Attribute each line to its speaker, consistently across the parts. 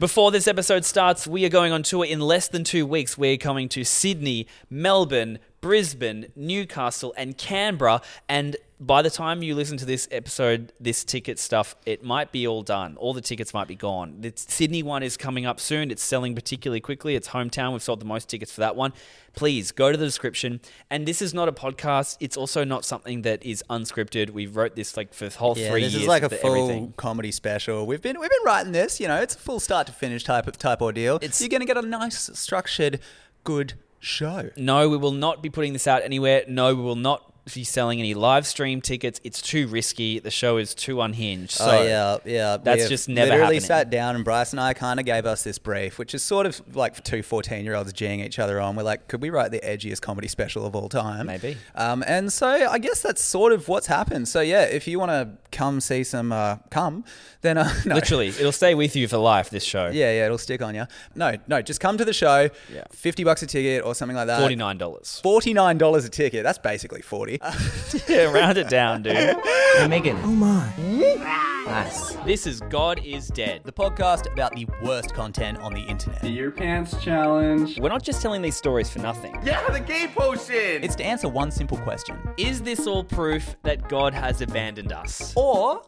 Speaker 1: Before this episode starts, we are going on tour in less than two weeks. We're coming to Sydney, Melbourne, Brisbane, Newcastle, and Canberra. And by the time you listen to this episode, this ticket stuff, it might be all done. All the tickets might be gone. The Sydney one is coming up soon. It's selling particularly quickly. It's hometown. We've sold the most tickets for that one. Please go to the description. And this is not a podcast. It's also not something that is unscripted. We wrote this like for the whole
Speaker 2: Yeah,
Speaker 1: three
Speaker 2: this
Speaker 1: years.
Speaker 2: This is like a full
Speaker 1: everything.
Speaker 2: comedy special. We've been we've been writing this. You know, it's a full start to finish type of type ordeal.
Speaker 1: It's-
Speaker 2: You're going to get a nice, structured, good show.
Speaker 1: No, we will not be putting this out anywhere. No, we will not be selling any live stream tickets. It's too risky. The show is too unhinged. So
Speaker 2: oh yeah, yeah.
Speaker 1: that's just never
Speaker 2: literally
Speaker 1: happening.
Speaker 2: sat down and Bryce and I kind of gave us this brief, which is sort of like two 14 year olds geeing each other on. We're like, could we write the edgiest comedy special of all time?
Speaker 1: Maybe.
Speaker 2: Um, and so I guess that's sort of what's happened. So yeah, if you want to come see some uh, come, then uh, no.
Speaker 1: literally, it'll stay with you for life. This show.
Speaker 2: Yeah, yeah, it'll stick on you. No, no, just come to the show.
Speaker 1: Yeah.
Speaker 2: Fifty bucks a ticket or something like that.
Speaker 1: Forty nine dollars.
Speaker 2: Forty nine dollars a ticket. That's basically forty.
Speaker 1: Uh, yeah, round it down, dude.
Speaker 3: Hey, Megan. Oh my. Hmm? Nice.
Speaker 1: this is God is dead.
Speaker 2: the podcast about the worst content on the internet.
Speaker 4: Your pants challenge.
Speaker 1: We're not just telling these stories for nothing.
Speaker 4: Yeah, the gay potion.
Speaker 2: It's to answer one simple question:
Speaker 1: Is this all proof that God has abandoned us?
Speaker 2: or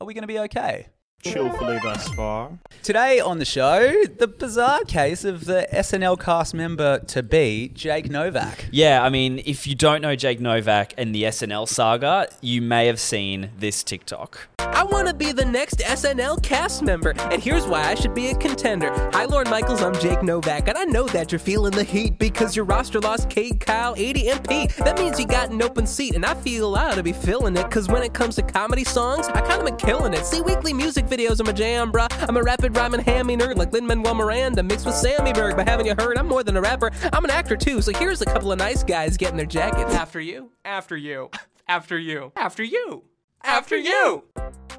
Speaker 2: are we going to be okay?
Speaker 5: Chillfully thus far.
Speaker 2: Today on the show, the bizarre case of the SNL cast member to be Jake Novak.
Speaker 1: Yeah, I mean, if you don't know Jake Novak and the SNL saga, you may have seen this TikTok.
Speaker 6: I want to be the next SNL cast member, and here's why I should be a contender. Hi, Lorne Michaels, I'm Jake Novak, and I know that you're feeling the heat because your roster lost Kate, Kyle, Aidy, and Pete. That means you got an open seat, and I feel I ought to be feeling it because when it comes to comedy songs, I kind of been killing it. See, weekly music videos are my jam, bruh. I'm a rapid rhyming hammy nerd like Lin Manuel Miranda mixed with Sammy Berg, but haven't you heard? I'm more than a rapper, I'm an actor too. So here's a couple of nice guys getting their jackets. After you, after you, after you, after you, after you.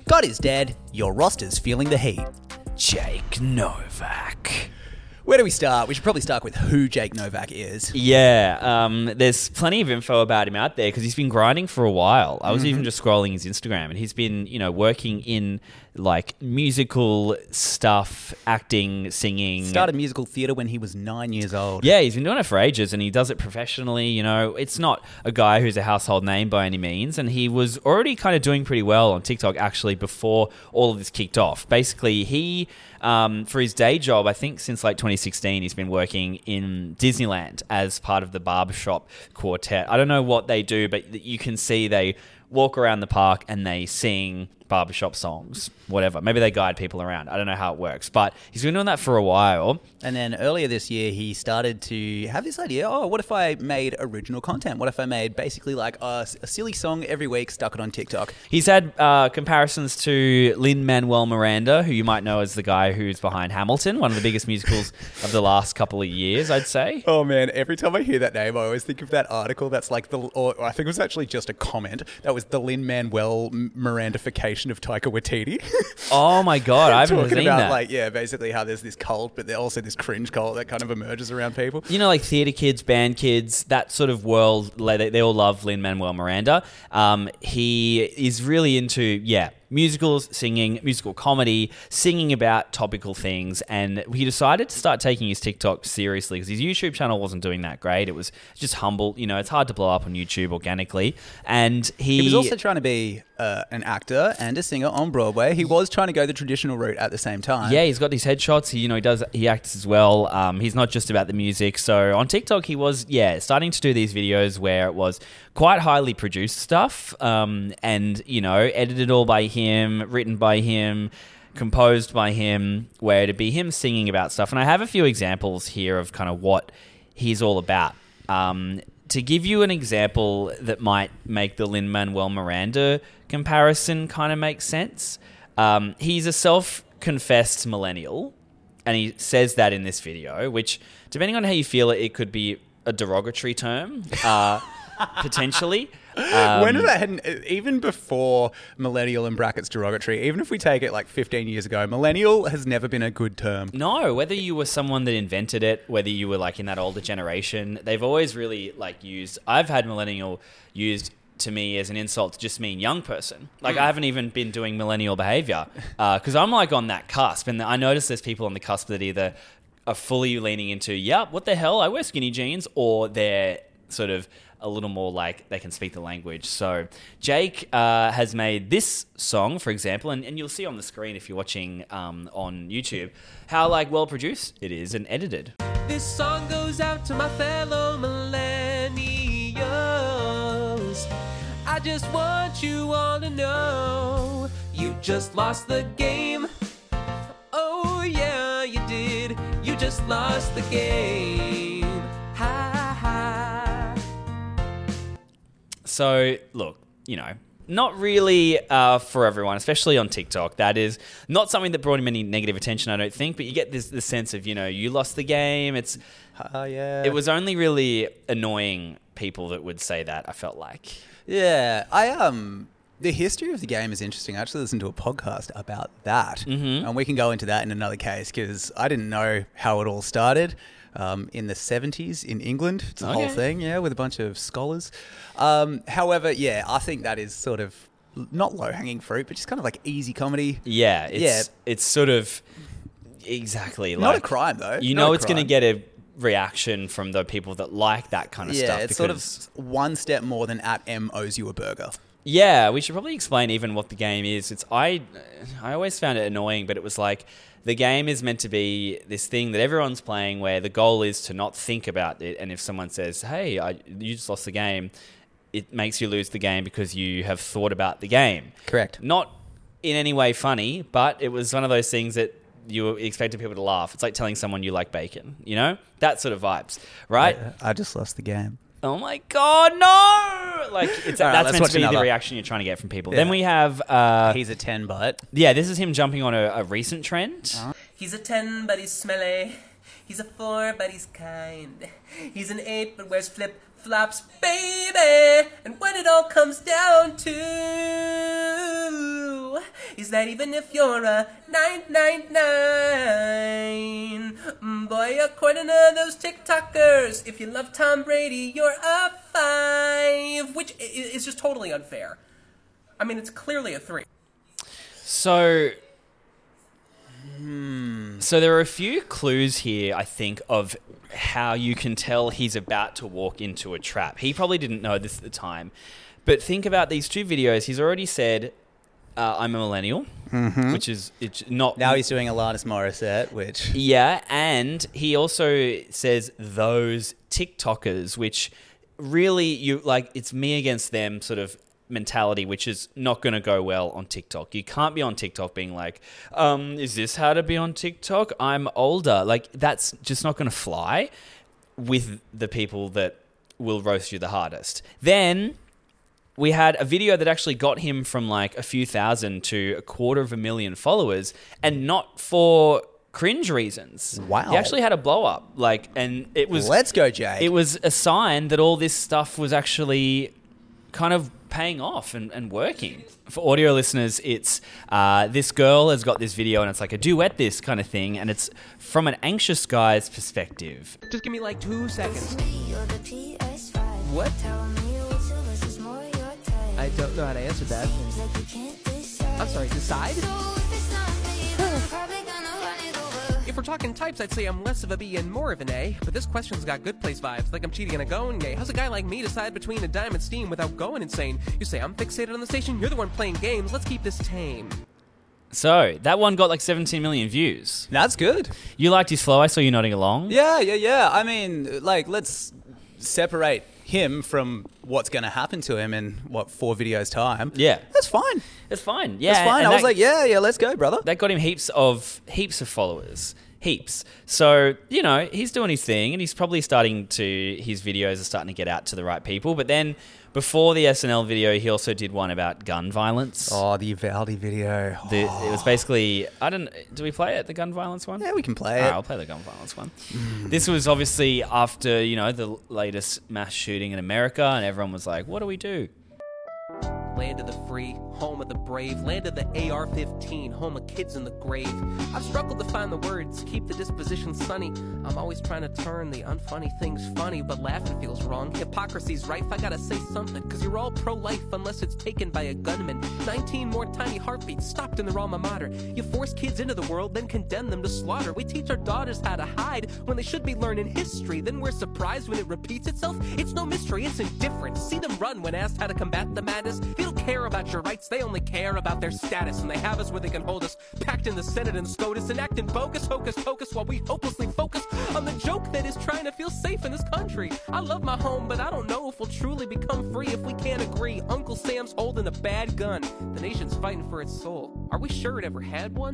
Speaker 2: God is dead. Your roster's feeling the heat.
Speaker 1: Jake Novak.
Speaker 2: Where do we start? We should probably start with who Jake Novak is.
Speaker 1: Yeah, um, there's plenty of info about him out there because he's been grinding for a while. I was even just scrolling his Instagram, and he's been, you know, working in like musical stuff, acting, singing.
Speaker 2: Started musical theatre when he was nine years old.
Speaker 1: Yeah, he's been doing it for ages and he does it professionally. You know, it's not a guy who's a household name by any means. And he was already kind of doing pretty well on TikTok actually before all of this kicked off. Basically, he, um, for his day job, I think since like 2016, he's been working in Disneyland as part of the barbershop quartet. I don't know what they do, but you can see they walk around the park and they sing barbershop songs, whatever. Maybe they guide people around. I don't know how it works, but he's been doing that for a while.
Speaker 2: And then earlier this year, he started to have this idea oh, what if I made original content? What if I made basically like a, a silly song every week, stuck it on TikTok?
Speaker 1: He's had uh, comparisons to Lin Manuel Miranda, who you might know as the guy who's behind Hamilton, one of the biggest musicals of the last couple of years, I'd say.
Speaker 2: Oh man, every time I hear that name, I always think of that article that's like the, or I think it was actually just a comment that was the Lin Manuel Mirandification of Taika Waititi.
Speaker 1: Oh my god, I haven't
Speaker 2: Talking
Speaker 1: seen
Speaker 2: about
Speaker 1: that.
Speaker 2: like yeah, basically how there's this cult, but there's also this cringe cult that kind of emerges around people.
Speaker 1: you know, like theater kids, band kids, that sort of world. They, they all love Lin Manuel Miranda. Um, he is really into yeah musicals, singing, musical comedy, singing about topical things, and he decided to start taking his TikTok seriously because his YouTube channel wasn't doing that great. It was just humble. You know, it's hard to blow up on YouTube organically, and he,
Speaker 2: He was also trying to be uh, an actor and a singer on Broadway. He was trying to go the traditional route at the same time.
Speaker 1: Yeah, he's got these headshots. He, you know, he does he acts as well. Um, he's not just about the music. So on TikTok, he was yeah starting to do these videos where it was quite highly produced stuff, um, and you know, edited all by him, written by him. Composed by him, where it'd be him singing about stuff, and I have a few examples here of kind of what he's all about. Um, to give you an example that might make the Lin Manuel Miranda comparison kind of make sense, um, he's a self confessed millennial, and he says that in this video, which, depending on how you feel it, it could be a derogatory term, uh, potentially. Um,
Speaker 2: when did that happen? Even before millennial in brackets derogatory, even if we take it like 15 years ago, millennial has never been a good term.
Speaker 1: No, whether you were someone that invented it, whether you were like in that older generation, they've always really like used. I've had millennial used to me as an insult to just mean young person. Like I haven't even been doing millennial behavior because I'm like on that cusp, and I notice there's people on the cusp that either are fully leaning into, "Yep, what the hell? I wear skinny jeans," or they're sort of a little more like they can speak the language. So Jake uh, has made this song, for example, and, and you'll see on the screen if you're watching um, on YouTube how like well produced it is and edited.
Speaker 6: This song goes out to my fellow millennials. I just want you all to know you just lost the game. Oh, yeah, you did. You just lost the game.
Speaker 1: So, look, you know, not really uh, for everyone, especially on TikTok. That is not something that brought him any negative attention, I don't think. But you get this the sense of, you know, you lost the game. It's
Speaker 2: Oh yeah.
Speaker 1: it was only really annoying people that would say that. I felt like.
Speaker 2: Yeah, I um. The history of the game is interesting. I actually listened to a podcast about that, mm-hmm. and we can go into that in another case because I didn't know how it all started. Um, in the 70s in England, it's a whole thing, yeah, with a bunch of scholars. Um, however, yeah, I think that is sort of not low hanging fruit, but just kind of like easy comedy.
Speaker 1: Yeah, it's
Speaker 2: Yeah.
Speaker 1: it's sort of exactly
Speaker 2: Not a crime, though.
Speaker 1: You
Speaker 2: Not
Speaker 1: know, it's going to get a reaction from the people that like that kind of
Speaker 2: Yeah,
Speaker 1: stuff.
Speaker 2: it's sort of one step more than at M owes you a burger.
Speaker 1: Yeah, we should probably explain even what the game is. It's I I always found it annoying, but it was like the game is meant to be this thing that everyone's playing where the goal is to not think about it and if someone says, "Hey, I, you just lost the game," it makes you lose the game because you have thought about the game.
Speaker 2: Correct.
Speaker 1: Not in any way funny, but it was one of those things that you expected people to laugh. It's like telling someone you like bacon, you know? That sort of vibes, right?
Speaker 2: I just lost the game.
Speaker 1: Oh my god, no! Like it's
Speaker 2: All right,
Speaker 1: that's
Speaker 2: let's
Speaker 1: meant
Speaker 2: watch
Speaker 1: to be the reaction you're trying to get from people.
Speaker 2: Yeah.
Speaker 1: Then we have uh
Speaker 2: He's a 10, but.
Speaker 1: yeah, this is him jumping on a, a recent trend.
Speaker 6: He's a 10, but he's smelly. He's a 4, but he's kind. He's an 8, but wears flip flops, baby. And when it all comes down to is that even if you're a 999, mm, boy, according to those TikTokers, if you love Tom Brady, you're a 5, which is just totally unfair. I mean, it's clearly a 3.
Speaker 1: So So there are a few clues here, I think, of how you can tell he's about to walk into a trap. He probably didn't know this at the time. But think about these two videos. He's already said, uh, I'm a millennial, which is it's not
Speaker 2: Now he's doing Alanis Morissette, which.
Speaker 1: Yeah, and he also says those TikTokers, which really you like it's me against them sort of mentality, which is not going to go well on TikTok. You can't be on TikTok being like, um, is this how to be on TikTok? I'm older. Like that's just not going to fly with the people that will roast you the hardest. Then we had a video that actually got him from like a few thousand to a quarter of a million followers and not for cringe reasons.
Speaker 2: Wow.
Speaker 1: He actually had a blow up. Like and it was
Speaker 2: Let's go, Jake.
Speaker 1: it was a sign that all this stuff was actually kind of paying off and, and working. For audio listeners, it's uh, this girl has got this video and it's like a duet this kind of thing, and it's from an anxious guy's perspective.
Speaker 6: Just give me like two seconds.
Speaker 7: What?
Speaker 6: What? I don't know how to answer that. I'm sorry, decide? If we're talking types, I'd say I'm less of a B and more of an A, but this question's got good place vibes, like I'm cheating and a going gay. How's a guy like me decide between a diamond steam without going insane? You say I'm fixated on the station, you're the one playing games, let's keep this tame.
Speaker 1: So that one got like 17 million views.
Speaker 2: That's good.
Speaker 1: You liked his flow. I saw you nodding along.
Speaker 2: Yeah, yeah, yeah. I mean, like, let's separate him from what's going to happen to him in what four videos time.
Speaker 1: Yeah.
Speaker 2: that's fine.
Speaker 1: It's fine. Yeah,
Speaker 2: That's fine.
Speaker 1: and
Speaker 2: I was like, yeah, yeah, let's go, brother.
Speaker 1: that got him heaps of heaps of followers heaps so you know he's doing his thing and he's probably starting to his videos are starting to get out to the right people but then before the snl video he also did one about gun violence
Speaker 2: Oh, the Uvalde video.
Speaker 1: the, it was oh. basically i don't do we play it the gun violence one
Speaker 2: yeah, we can play
Speaker 1: All
Speaker 2: it.
Speaker 1: right, I'll play the gun violence one. Mm. This was obviously after you know the latest mass shooting in America, and everyone was like, "What do we do?"
Speaker 6: Land of the free, home of the brave, land of the AR 15, home of kids in the grave. I've struggled to find the words, keep the disposition sunny. I'm always trying to turn the unfunny things funny, but laughing feels wrong. Hypocrisy's rife, I gotta say something, cause you're all pro life unless it's taken by a gunman. 19 more tiny heartbeats stopped in their alma mater. You force kids into the world, then condemn them to slaughter. We teach our daughters how to hide when they should be learning history. Then we're surprised when it repeats itself. It's no mystery, it's indifference. See them run when asked how to combat the madness. They don't care about your rights, they only care about their status. And they have us where they can hold us, packed in the Senate and SCOTUS, and acting bogus, hocus pocus, while we hopelessly focus on the joke that is trying to feel safe in this country. I love my home, but I don't know if we'll truly become free if we can't agree. Uncle Sam's holding a bad gun. The nation's fighting for its soul. Are we sure it ever had one?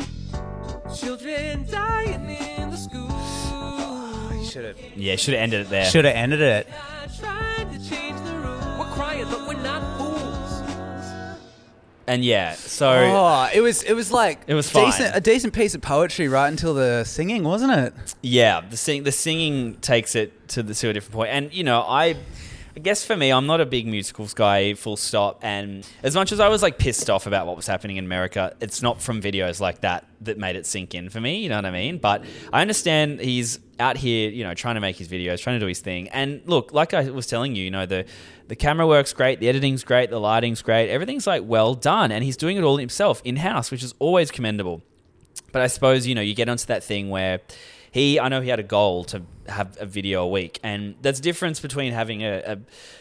Speaker 6: Children dying in the school.
Speaker 2: Oh, should have
Speaker 1: Yeah, should have ended it there.
Speaker 2: should have ended it.
Speaker 6: Not trying to change the rules. We're crying, but we're not fools.
Speaker 1: And yeah, so
Speaker 2: Oh, it was it was like
Speaker 1: It was
Speaker 2: decent, a decent piece of poetry right until the singing, wasn't it?
Speaker 1: yeah, the sing the singing takes it to the to a different. And you know, I I guess for me, I'm not a big musicals guy, full stop. And as much as I was like pissed off about what was happening in America, it's not from videos like that that made it sink in for me. You know what I mean? But I understand he's out here, you know, trying to make his videos, trying to do his thing. And look, like I was telling you, you know, the the camera work's great, the editing's great, the lighting's great, everything's like well done, and he's doing it all himself in house, which is always commendable. But I suppose, you know, you get onto that thing where he, I know he had a goal to have a video a week. And there's a difference between having a, a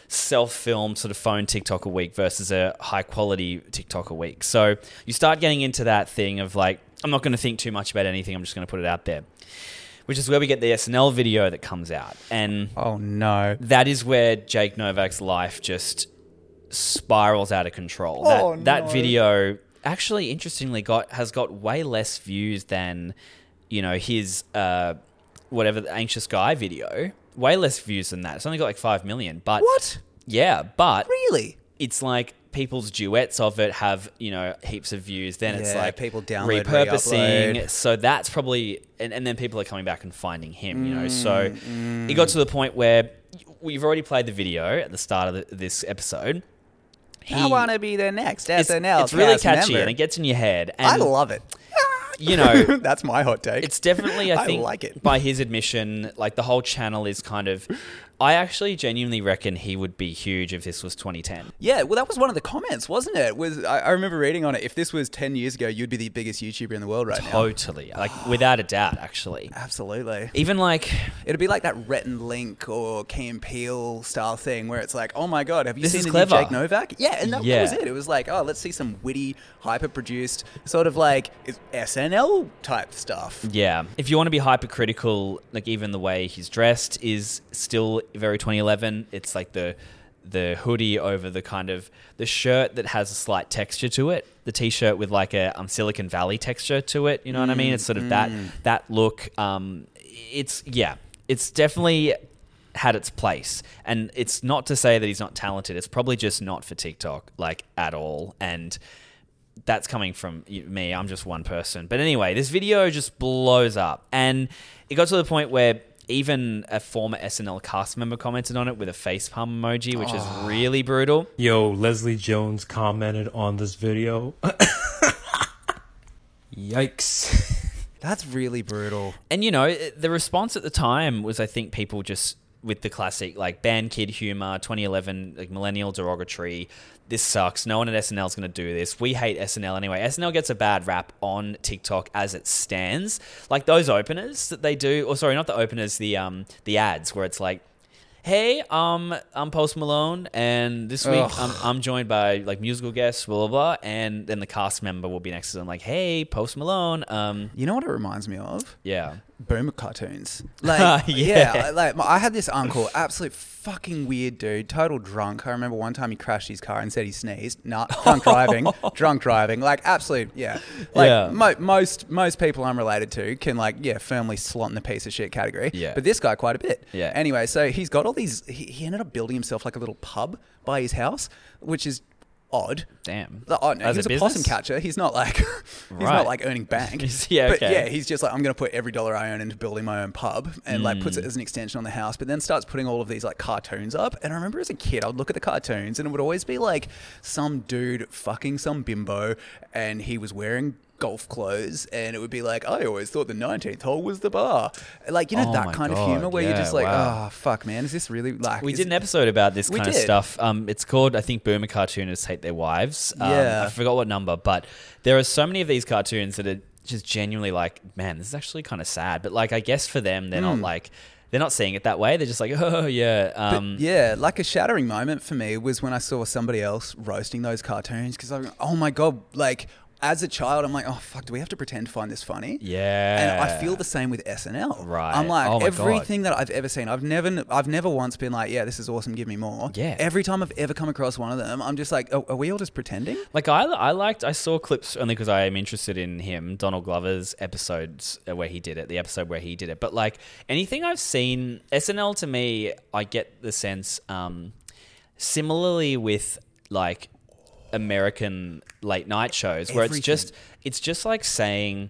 Speaker 1: self filmed sort of phone TikTok a week versus a high quality TikTok a week. So you start getting into that thing of like, I'm not going to think too much about anything, I'm just going to put it out there. Which is where we get the SNL video that comes out. And
Speaker 2: Oh no.
Speaker 1: that is where Jake Novak's life just spirals out of control. Oh, that
Speaker 2: Oh,
Speaker 1: that
Speaker 2: no.
Speaker 1: video actually interestingly got has got way less views than you know his uh whatever the anxious guy video. Way less views than that. It's only got like 5 million. But
Speaker 2: What?
Speaker 1: Yeah, but
Speaker 2: Really?
Speaker 1: it's like people's duets of it have you know heaps of views then it's like
Speaker 2: people download,
Speaker 1: repurposing
Speaker 2: re-upload.
Speaker 1: so that's probably and, and then people are coming back and finding him you know so
Speaker 2: Mm,
Speaker 1: it got to the point where we've already played the video at the start of the, this episode
Speaker 2: I want to be the next
Speaker 1: it's,
Speaker 2: SNL.
Speaker 1: it's really catchy
Speaker 2: member.
Speaker 1: and it gets in your head and
Speaker 2: I love it.
Speaker 1: You know
Speaker 2: That's my hot take.
Speaker 1: it's definitely I
Speaker 2: I
Speaker 1: think
Speaker 2: like it.
Speaker 1: by his admission like the whole channel is kind of I actually genuinely reckon he would be huge if this was 2010
Speaker 2: Yeah, well, that was one of the comments, wasn't it? Was I, I remember reading on it. If this was ten years ago, you'd be the biggest YouTuber in the world right now.
Speaker 1: totally like without a doubt actually
Speaker 2: Absolutely.
Speaker 1: even like
Speaker 2: It'd be like that Rhett and Link or and Peele style thing where it's like, oh my god, have you seen the
Speaker 1: clever.
Speaker 2: new Jake Novak? Yeah, and that, that was it. It was like, oh, let's see some witty, hyper produced, sort of like SNL type stuff.
Speaker 1: Yeah. If you want to be hypercritical, like even the way he's dressed is still very 2011. It's like the the hoodie over the kind of the shirt that has a slight texture to it. The t-shirt with like a um, Silicon Valley texture to it. You know what I mean? It's sort of that that look. Um, it's yeah. It's definitely had its place, and it's not to say that he's not talented. It's probably just not for TikTok, like at all. And that's coming from me. I'm just one person. But anyway, this video just blows up. And it got to the point where even a former SNL cast member commented on it with a face facepalm emoji, which is ah. really brutal.
Speaker 5: Yo, Leslie Jones commented on this video. Yikes.
Speaker 2: That's really brutal.
Speaker 1: And you know, the response at the time was, I think, people just with the classic like band kid humor, 2011, like millennial derogatory. This sucks. No one at SNL is going to do this. We hate SNL anyway. SNL gets a bad rap on TikTok as it stands. Like those openers that they do, or sorry, not the openers, the um the ads where it's like. Hey, um, I'm Post Malone, and this week
Speaker 2: Ugh.
Speaker 1: I'm, I'm joined by like musical guests, blah blah blah, and then the cast member will be next to them, like, "Hey, Post Malone, um,
Speaker 2: You know what it reminds me of?
Speaker 1: yeah,
Speaker 2: Boomer cartoons. Like,
Speaker 1: Yeah.
Speaker 2: yeah. like I had this uncle, absolute fucking weird dude, total drunk. I remember one time he crashed his car and said he sneezed. Nah, drunk driving, drunk driving. Like absolute, yeah. Like
Speaker 1: Yeah.
Speaker 2: mo- most most people I'm related to can like yeah firmly slot in the piece of shit category.
Speaker 1: Yeah.
Speaker 2: But this guy quite a bit.
Speaker 1: Yeah.
Speaker 2: Anyway, so he's got all these. He, he ended up building himself like a little pub by his house, which is odd.
Speaker 1: Damn.
Speaker 2: Like, oh, no,
Speaker 1: As
Speaker 2: he's
Speaker 1: a
Speaker 2: a, possum catcher. He's not like he's
Speaker 1: Right.
Speaker 2: not like earning bank.
Speaker 1: Yeah,
Speaker 2: But
Speaker 1: okay.
Speaker 2: yeah, he's just like I'm going to put every dollar I earn into building my own pub, and like
Speaker 1: Hmm.
Speaker 2: puts it as an extension on the house. But then starts putting all of these like cartoons up. And I remember as a kid, I would look at the cartoons, and it would always be like some dude fucking some bimbo, and he was wearing golf clothes and it would be like I always thought the 19th hole was the bar like you know
Speaker 1: Oh
Speaker 2: that
Speaker 1: my
Speaker 2: kind of
Speaker 1: God,
Speaker 2: humor where you're
Speaker 1: yeah,
Speaker 2: just like
Speaker 1: wow.
Speaker 2: oh fuck man is this really like
Speaker 1: We
Speaker 2: is-
Speaker 1: did an episode about this
Speaker 2: We
Speaker 1: kind of
Speaker 2: did.
Speaker 1: stuff. Um, it's called, I think, Boomer Cartoonists Hate Their Wives. Um,
Speaker 2: Yeah.
Speaker 1: I forgot what number, but there are so many of these cartoons that are just genuinely like, man, this is actually kind of sad. But like, I guess for them, they're not like, they're not seeing it that way. They're just like, oh yeah,
Speaker 2: But
Speaker 1: um,
Speaker 2: yeah, like a shattering moment for me was when I saw somebody else roasting those cartoons because I'm, oh my god, like as a child, I'm like, oh fuck, do we have to pretend to find this funny?
Speaker 1: yeah.
Speaker 2: And I feel the same with SNL.
Speaker 1: Right.
Speaker 2: I'm like
Speaker 1: Oh my God.
Speaker 2: everything that I've ever seen. I've never, I've never once been like, yeah, this is awesome. Give me more.
Speaker 1: Yeah.
Speaker 2: Every time I've ever come across one of them, I'm just like, oh, are we all just pretending?
Speaker 1: Like I, I liked. I saw clips only because I am interested in him, Donald Glover's episodes uh, where he did it, the episode where he did it. But like anything I've seen, SNL to me, I get the sense. Um, similarly with like American late night shows, where it's just it's just like saying,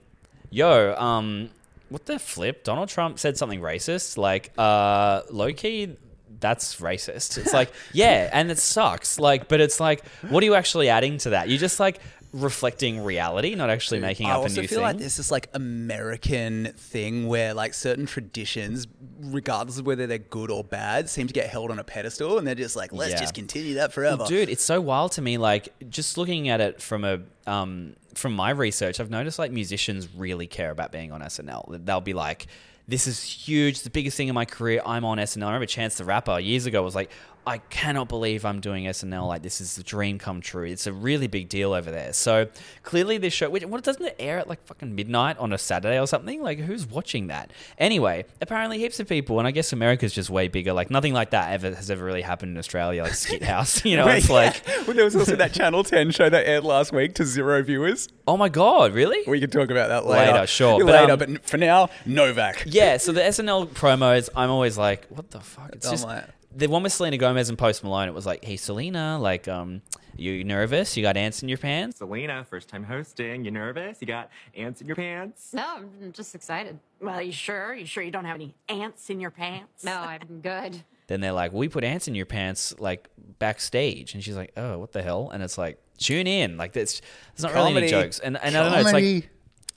Speaker 1: "Yo, um, what the flip? Donald Trump said something racist. Like, uh, low key." That's racist. It's like, yeah, and it sucks. Like, but it's like, what are you actually adding to that? You're just like reflecting reality, not actually making
Speaker 2: I
Speaker 1: up a
Speaker 2: also
Speaker 1: new
Speaker 2: feel
Speaker 1: thing.
Speaker 2: like there's this like American thing where like certain traditions, regardless of whether they're good or bad, seem to get held on a pedestal, and they're just like, let's
Speaker 1: Yeah.
Speaker 2: just continue that forever.
Speaker 1: Well, dude, it's so wild to me. Like just looking at it from a um, from my research, I've noticed like musicians really care about being on SNL. They'll be like, "This is huge, the biggest thing in my career. I'm on SNL." I remember Chance the Rapper years ago was like, "I cannot believe I'm doing SNL. Like this is the dream come true. It's a really big deal over there." So clearly, this show, which, what doesn't it air at like fucking midnight on a Saturday or something? Like who's watching that? Anyway, apparently heaps of people, and I guess America's just way bigger. Like nothing like that ever has ever really happened in Australia, like Skithouse. You know, it's like.
Speaker 2: well, there was also that Channel 10 show that aired last week to zero viewers.
Speaker 1: Oh my god, really?
Speaker 2: We can talk about that later.
Speaker 1: Later, sure. But,
Speaker 2: Later,
Speaker 1: um,
Speaker 2: but for now, Novak.
Speaker 1: yeah, so the SNL promos, I'm always like, what the fuck? It's
Speaker 2: I'm
Speaker 1: just
Speaker 2: like-
Speaker 1: the one with Selena Gomez and Post Malone. It was like, hey Selena, like, um, you nervous? You got ants in your pants?
Speaker 7: Selena, first time hosting. You nervous? You got ants in your pants?
Speaker 8: No, I'm just excited.
Speaker 9: Well, you sure? You sure you don't have any ants in your pants?
Speaker 8: No, I'm good.
Speaker 1: Then they're like, we put ants in your pants like backstage, and she's like, oh, what the hell? And it's like, tune in, like that's there's not really any jokes, and and I don't know, it's like.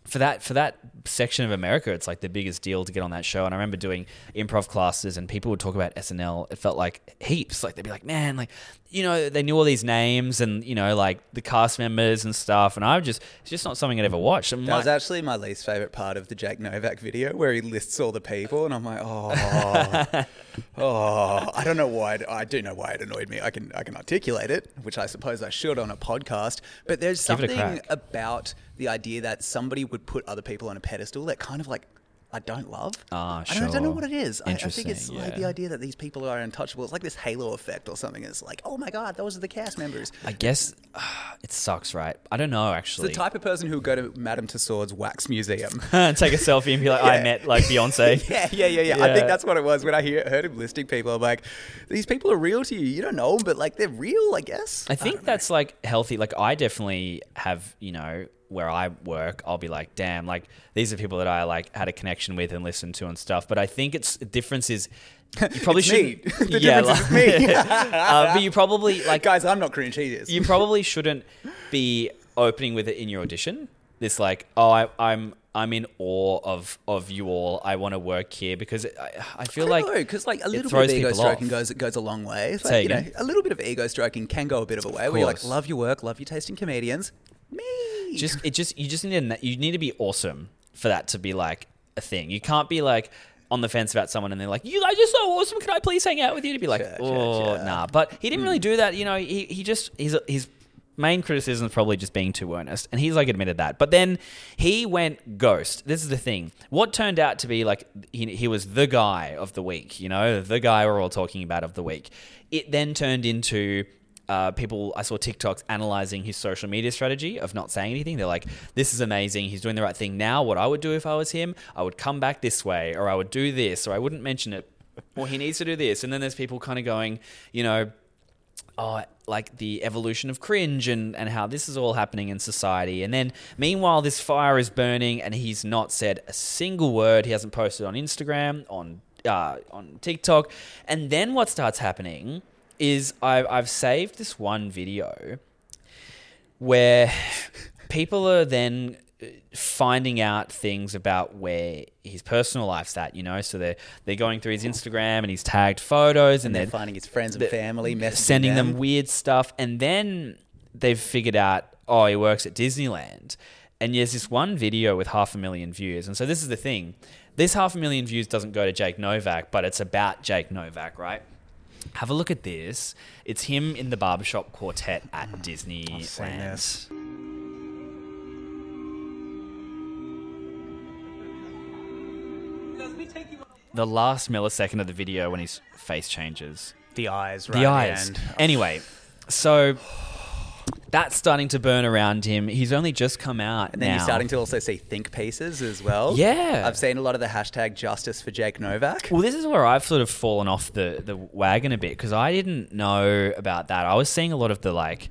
Speaker 1: For that for that section of America, it's like the biggest deal to get on that show. And I remember doing improv classes, and people would talk about SNL. It felt like heaps. Like they'd be like, "Man, like you know, they knew all these names, and you know, like the cast members and stuff." And I was just it's just not something I'd ever watched. I'm
Speaker 2: That was actually my least favorite part of the Jack Novak video, where he lists all the people, and I'm like, oh, oh, I don't know why. It, I do know why it annoyed me. I can I can articulate it, which I suppose I should on a podcast. But there's
Speaker 1: Give
Speaker 2: something about the idea that somebody would put other people on a pedestal that kind of like. I don't love.
Speaker 1: Ah,
Speaker 2: I, don't, I don't know what it is. I, I think it's
Speaker 1: Interesting,
Speaker 2: like the idea that these people are untouchable. It's like this halo effect or something. It's like, oh my god, those are the cast members.
Speaker 1: I guess it sucks, right? I don't know
Speaker 2: It's
Speaker 1: actually.
Speaker 2: the type of person who would go to Madame Tussauds wax museum.
Speaker 1: And take a selfie and be like, I met like Beyonce.
Speaker 2: Yeah, yeah, yeah, yeah. I think that's what it was when I hear, heard him listing people. I'm like, these people are real to you. You don't know them, but like they're real, I guess.
Speaker 1: I think that's like healthy. Like I definitely have, you know, where I work, I'll be like, damn, like these are people that I like had a connection with and listened to and stuff. But I think it's the difference is you probably shouldn't.
Speaker 2: The
Speaker 1: yeah, like-
Speaker 2: me.
Speaker 1: uh, but you probably like
Speaker 2: Guys, I'm not cringe. He is.
Speaker 1: you probably shouldn't be opening with it in your audition. This like, oh, I, I'm I'm in awe of of you all. I want to work here because I, I feel like
Speaker 2: because like a little bit of ego stroking
Speaker 1: off.
Speaker 2: goes goes a long way. It's like, you know, a little bit of ego stroking can go a bit of a way. Where you're like, love your work, love your taste in comedians. Me.
Speaker 1: just it just you just need to, you need to be awesome for that to be like a thing. You can't be like on the fence about someone and they're like, "You guys are so awesome. Can I please hang out with you?" To be like,
Speaker 2: Sure, sure,
Speaker 1: "Oh,
Speaker 2: sure.
Speaker 1: nah." But he didn't really hmm. do that. You know, he he just he's his main criticism is probably just being too earnest, and he's like admitted that. But then he went ghost. This is the thing. What turned out to be like he he was the guy of the week. You know, the guy we're all talking about of the week. It then turned into uh, people I saw TikToks analyzing his social media strategy of not saying anything. They're like, "This is amazing. He's doing the right thing now. What I would do if I was him, I would come back this way, or I would do this, or I wouldn't mention it, or he needs to do this." And then there's people kind of going, you know. oh, like the evolution of cringe and, and how this is all happening in society. And then, meanwhile, this fire is burning, and he's not said a single word. He hasn't posted on Instagram, on uh, on TikTok. And then what starts happening is I, I've saved this one video where people are then uh, finding out things about where his personal life's at, you know. So they're they're going through his Instagram and he's tagged photos, and,
Speaker 2: And they're
Speaker 1: then
Speaker 2: finding his friends and family,
Speaker 1: sending them.
Speaker 2: them.
Speaker 1: weird stuff, and then they've figured out, oh, he works at Disneyland, and there's this one video with half a million views, and so this is the thing, this half a million views doesn't go to Jake Novak, but it's about Jake Novak, right? Have a look at this. It's him in the barbershop quartet at mm. Disneyland.
Speaker 2: this.
Speaker 1: The last millisecond of the video when his face changes.
Speaker 2: The eyes, right?
Speaker 1: the eyes. Anyway, so that's starting to burn around him. He's only just come out
Speaker 2: And then
Speaker 1: now.
Speaker 2: you're starting to also see think pieces as well.
Speaker 1: Yeah.
Speaker 2: I've seen a lot of the hashtag justice for Jake Novak.
Speaker 1: Well, this is where I've sort of fallen off the, the wagon a bit because I didn't know about that. I was seeing a lot of the like,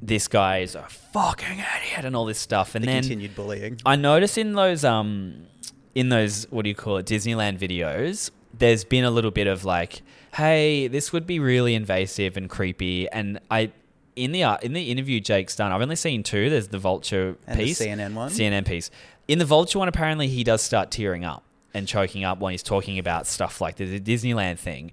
Speaker 1: this guy is a fucking idiot and all this stuff, and
Speaker 2: The
Speaker 1: then
Speaker 2: continued bullying.
Speaker 1: I noticed in those um in those what do you call it Disneyland videos, there's been a little bit of like, hey, this would be really invasive and creepy, and I. In the uh, in the interview Jake's done, I've only seen two. There's the Vulture
Speaker 2: And the
Speaker 1: piece,
Speaker 2: CNN one?
Speaker 1: CNN piece. In the Vulture one, apparently he does start tearing up and choking up when he's talking about stuff like the, the Disneyland thing.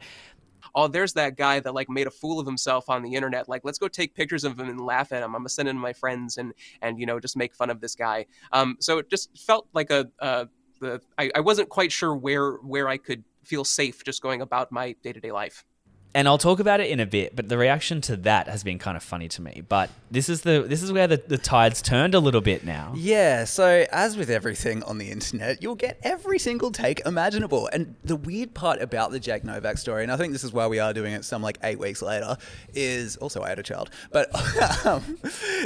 Speaker 6: oh, there's that guy that like made a fool of himself on the internet. Like, let's go take pictures of him and laugh at him. I'm gonna send it to my friends and and you know just make fun of this guy. Um, so it just felt like a uh, the I, I wasn't quite sure where where I could feel safe just going about my day to day life.
Speaker 1: And I'll talk about it in a bit, but the reaction to that has been kind of funny to me. But this is the this is where the, the tides turned a little bit now.
Speaker 2: Yeah, so as with everything on the internet, you'll get every single take imaginable. And the weird part about the Jake Novak story, and I think this is why we are doing it some like eight weeks later, is also I had a child, but um,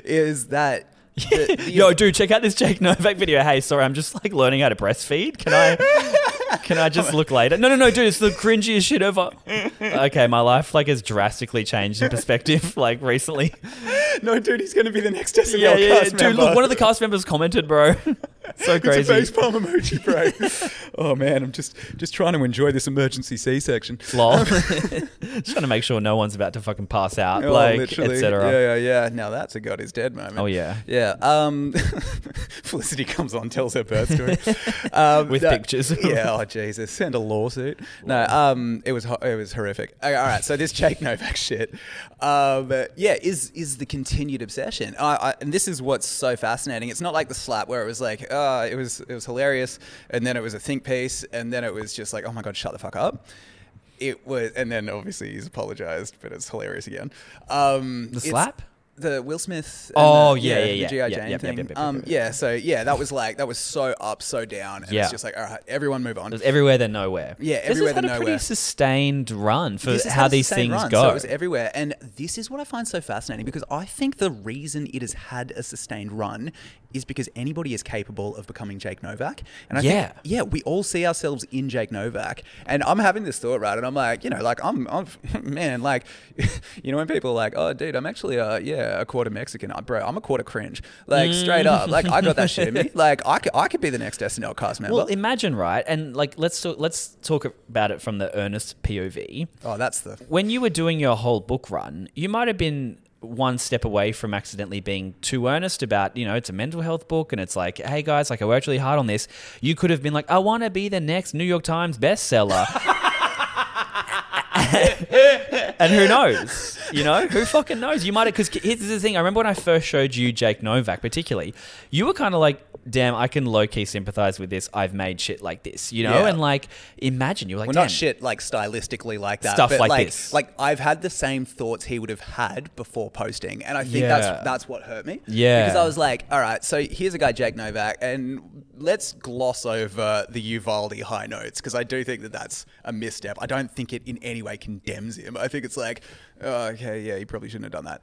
Speaker 2: is that. the- the-
Speaker 1: Yo, dude, check out this Jake Novak video. Hey, sorry, I'm just like learning how to breastfeed. Can I can I just look later? No, no, no, dude, it's the cringiest shit ever. Okay, my life like has drastically changed in perspective like recently.
Speaker 2: no, dude, he's going to be the next SNL
Speaker 1: Yeah, yeah, yeah.
Speaker 2: cast
Speaker 1: Dude, look, one of the cast members commented, bro. so
Speaker 2: It's
Speaker 1: crazy.
Speaker 2: a face palm emoji, bro. oh man, I'm just just trying to enjoy this emergency C-section.
Speaker 1: Lol. just trying to make sure no one's about to fucking pass out,
Speaker 2: Oh,
Speaker 1: like, etc.
Speaker 2: Yeah, yeah, yeah. Now that's a God is dead moment.
Speaker 1: Oh, yeah.
Speaker 2: yeah. Um, Felicity comes on, tells her birth story um,
Speaker 1: With
Speaker 2: no-
Speaker 1: pictures.
Speaker 2: yeah. Oh Jesus, and a lawsuit. No. Um, it was ho- it was horrific. Okay, all right. So this Jake Novak shit. Um, yeah, is is the continued obsession. I, I, and this is what's so fascinating. It's not like the slap where it was like, uh, it was it was hilarious, and then it was a think piece, and then it was just like, oh my God, shut the fuck up it was, and then obviously he's apologized, but it's hilarious again. Um,
Speaker 1: The slap?
Speaker 2: The Will Smith.
Speaker 1: Oh,
Speaker 2: the,
Speaker 1: yeah, yeah,
Speaker 2: the
Speaker 1: yeah.
Speaker 2: GI
Speaker 1: Yeah,
Speaker 2: Jane
Speaker 1: yeah,
Speaker 2: thing.
Speaker 1: yeah,
Speaker 2: um,
Speaker 1: yeah.
Speaker 2: So yeah, that was like that was so up, so down, and
Speaker 1: Yeah.
Speaker 2: it's just like, all right, everyone move on.
Speaker 1: It was everywhere then nowhere.
Speaker 2: Yeah,
Speaker 1: this
Speaker 2: everywhere
Speaker 1: has had
Speaker 2: then
Speaker 1: a
Speaker 2: nowhere.
Speaker 1: pretty sustained run for
Speaker 2: This
Speaker 1: how these things
Speaker 2: run,
Speaker 1: go.
Speaker 2: So it was everywhere, and this is what I find so fascinating because I think the reason it has had a sustained run is because anybody is capable of becoming Jake Novak, and I
Speaker 1: Yeah.
Speaker 2: think yeah, we all see ourselves in Jake Novak, and I'm having this thought right, and I'm like, you know, like I'm, I'm man, like, you know, when people are like, oh, dude, I'm actually, a, yeah, a quarter Mexican, bro, I'm a quarter cringe, like straight up, like I got that shit in me, like I could, I could be the next SNL cast member.
Speaker 1: well, imagine right, and like let's talk, let's talk about it from the earnest POV.
Speaker 2: oh, that's the
Speaker 1: When you were doing your whole book run, you might have been one step away from accidentally being too earnest about, you know, it's a mental health book and it's like, hey guys, like I worked really hard on this. You could have been like, I want to be the next New York Times bestseller. and who knows? You know, who fucking knows? You might have, because here's the thing. I remember when I first showed you Jake Novak, particularly, you were kind of like, damn, I can low key sympathize with this. I've made shit like this, you know?
Speaker 2: Yeah.
Speaker 1: And like, imagine you're like,
Speaker 2: well, not shit like stylistically like that,
Speaker 1: Stuff
Speaker 2: but
Speaker 1: like
Speaker 2: like
Speaker 1: this.
Speaker 2: Like I've had the same thoughts he would have had before posting, and I think
Speaker 1: Yeah.
Speaker 2: that's that's what hurt me.
Speaker 1: Yeah.
Speaker 2: because I was like, all right, so here's a guy Jake Novak, and let's gloss over the Uvalde high notes because I do think that that's a misstep. I don't think it in any way condemns him. I think it's like, oh, okay, yeah, he probably shouldn't have done that.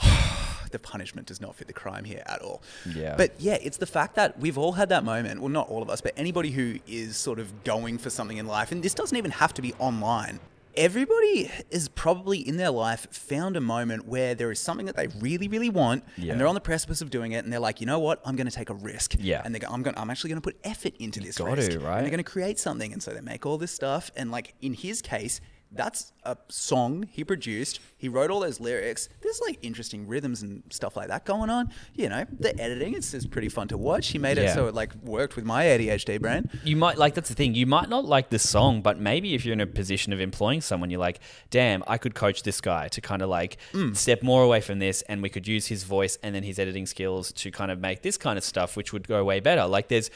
Speaker 2: the punishment does not fit the crime here at all.
Speaker 1: Yeah.
Speaker 2: But yeah, it's the fact that we've all had that moment. Well, not all of us, but anybody who is sort of going for something in life, and this doesn't even have to be online. everybody is probably in their life found a moment where there is something that they really, really want,
Speaker 1: Yeah.
Speaker 2: and they're on the precipice of doing it, and they're like, you know what, I'm going to take a risk.
Speaker 1: Yeah.
Speaker 2: And they go, I'm going, I'm actually going to put effort into this
Speaker 1: got
Speaker 2: risk.
Speaker 1: to, right?
Speaker 2: And they're going to create something, and so they make all this stuff, and like in his case. That's a song he produced. He wrote all those lyrics. There's like interesting rhythms and stuff like that going on. You know, the editing it's is pretty fun to watch. He made it
Speaker 1: Yeah.
Speaker 2: so it like worked with my ADHD brain.
Speaker 1: you might like that's the thing you might not like the song but maybe if you're in a position of employing someone you're like damn i could coach this guy to kind of like
Speaker 2: Mm.
Speaker 1: step more away from this and we could use his voice and then his editing skills to kind of make this kind of stuff which would go way better like there's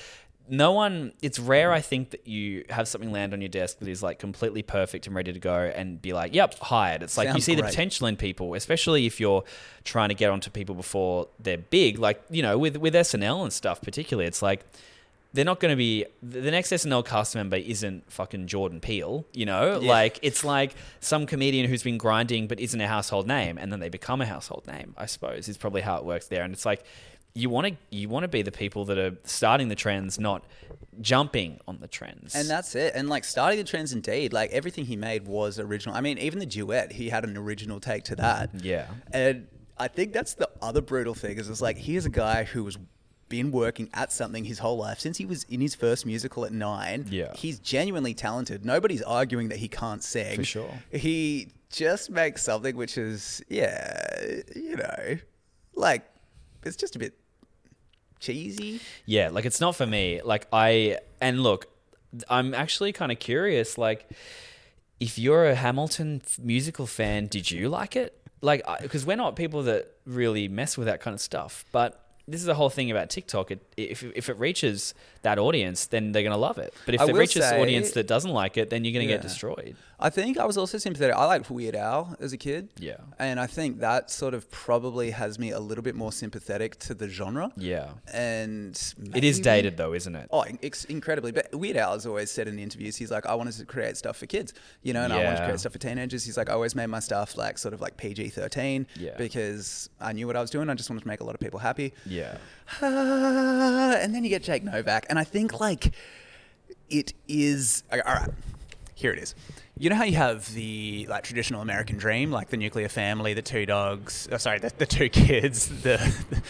Speaker 1: no one it's rare i think that you have something land on your desk that is like completely perfect and ready to go and be like yep hired it's like you
Speaker 2: Sounds
Speaker 1: see the potential in people especially if you're trying to get onto people before they're big like you know with with snl and stuff particularly it's like they're not going to be the the next SNL cast member isn't fucking Jordan Peele, you know?
Speaker 2: Yeah.
Speaker 1: Like it's like some comedian who's been grinding but isn't a household name and then they become a household name, I suppose. Is probably how it works there. And it's like you want to you want to be the people that are starting the trends, not jumping on the trends.
Speaker 2: And that's it. And like starting the trends indeed, like everything he made was original. I mean, even the duet, he had an original take to that.
Speaker 1: Yeah.
Speaker 2: And I think that's the other brutal thing is it's like here's a guy who was been working at something his whole life since he was in his first musical at nine.
Speaker 1: Yeah.
Speaker 2: He's genuinely talented. Nobody's arguing that he can't sing.
Speaker 1: For sure.
Speaker 2: He just makes something which is, yeah, you know, like it's just a bit cheesy.
Speaker 1: Yeah, like it's not for me. Like I and look, I'm actually kind of curious. Like, if you're a Hamilton musical fan, did you like it? Like, because we're not people that really mess with that kind of stuff. But this is the whole thing about TikTok. It, if if it reaches that audience, then they're gonna love it. But if
Speaker 2: I
Speaker 1: it reaches
Speaker 2: say-
Speaker 1: audience that doesn't like it, then you're gonna get destroyed.
Speaker 2: I think I was also sympathetic. I liked Weird Al as a kid.
Speaker 1: Yeah.
Speaker 2: And I think that sort of probably has me a little bit more sympathetic to the genre.
Speaker 1: Yeah,
Speaker 2: And
Speaker 1: it is dated though, isn't it?
Speaker 2: Oh, ex- incredibly. But Weird Al has always said in interviews, he's like, I wanted to create stuff for kids, you know, and I wanted to create stuff for teenagers. He's like, I always made my stuff like sort of like PG 13
Speaker 1: Yeah.
Speaker 2: because I knew what I was doing. I just wanted to make a lot of people happy.
Speaker 1: Yeah,
Speaker 2: and then you get Jake Novak, and I think like it is, all right, here it is. You know how you have the like traditional American dream, like the nuclear family, the two dogs, oh, sorry, the, the two kids, the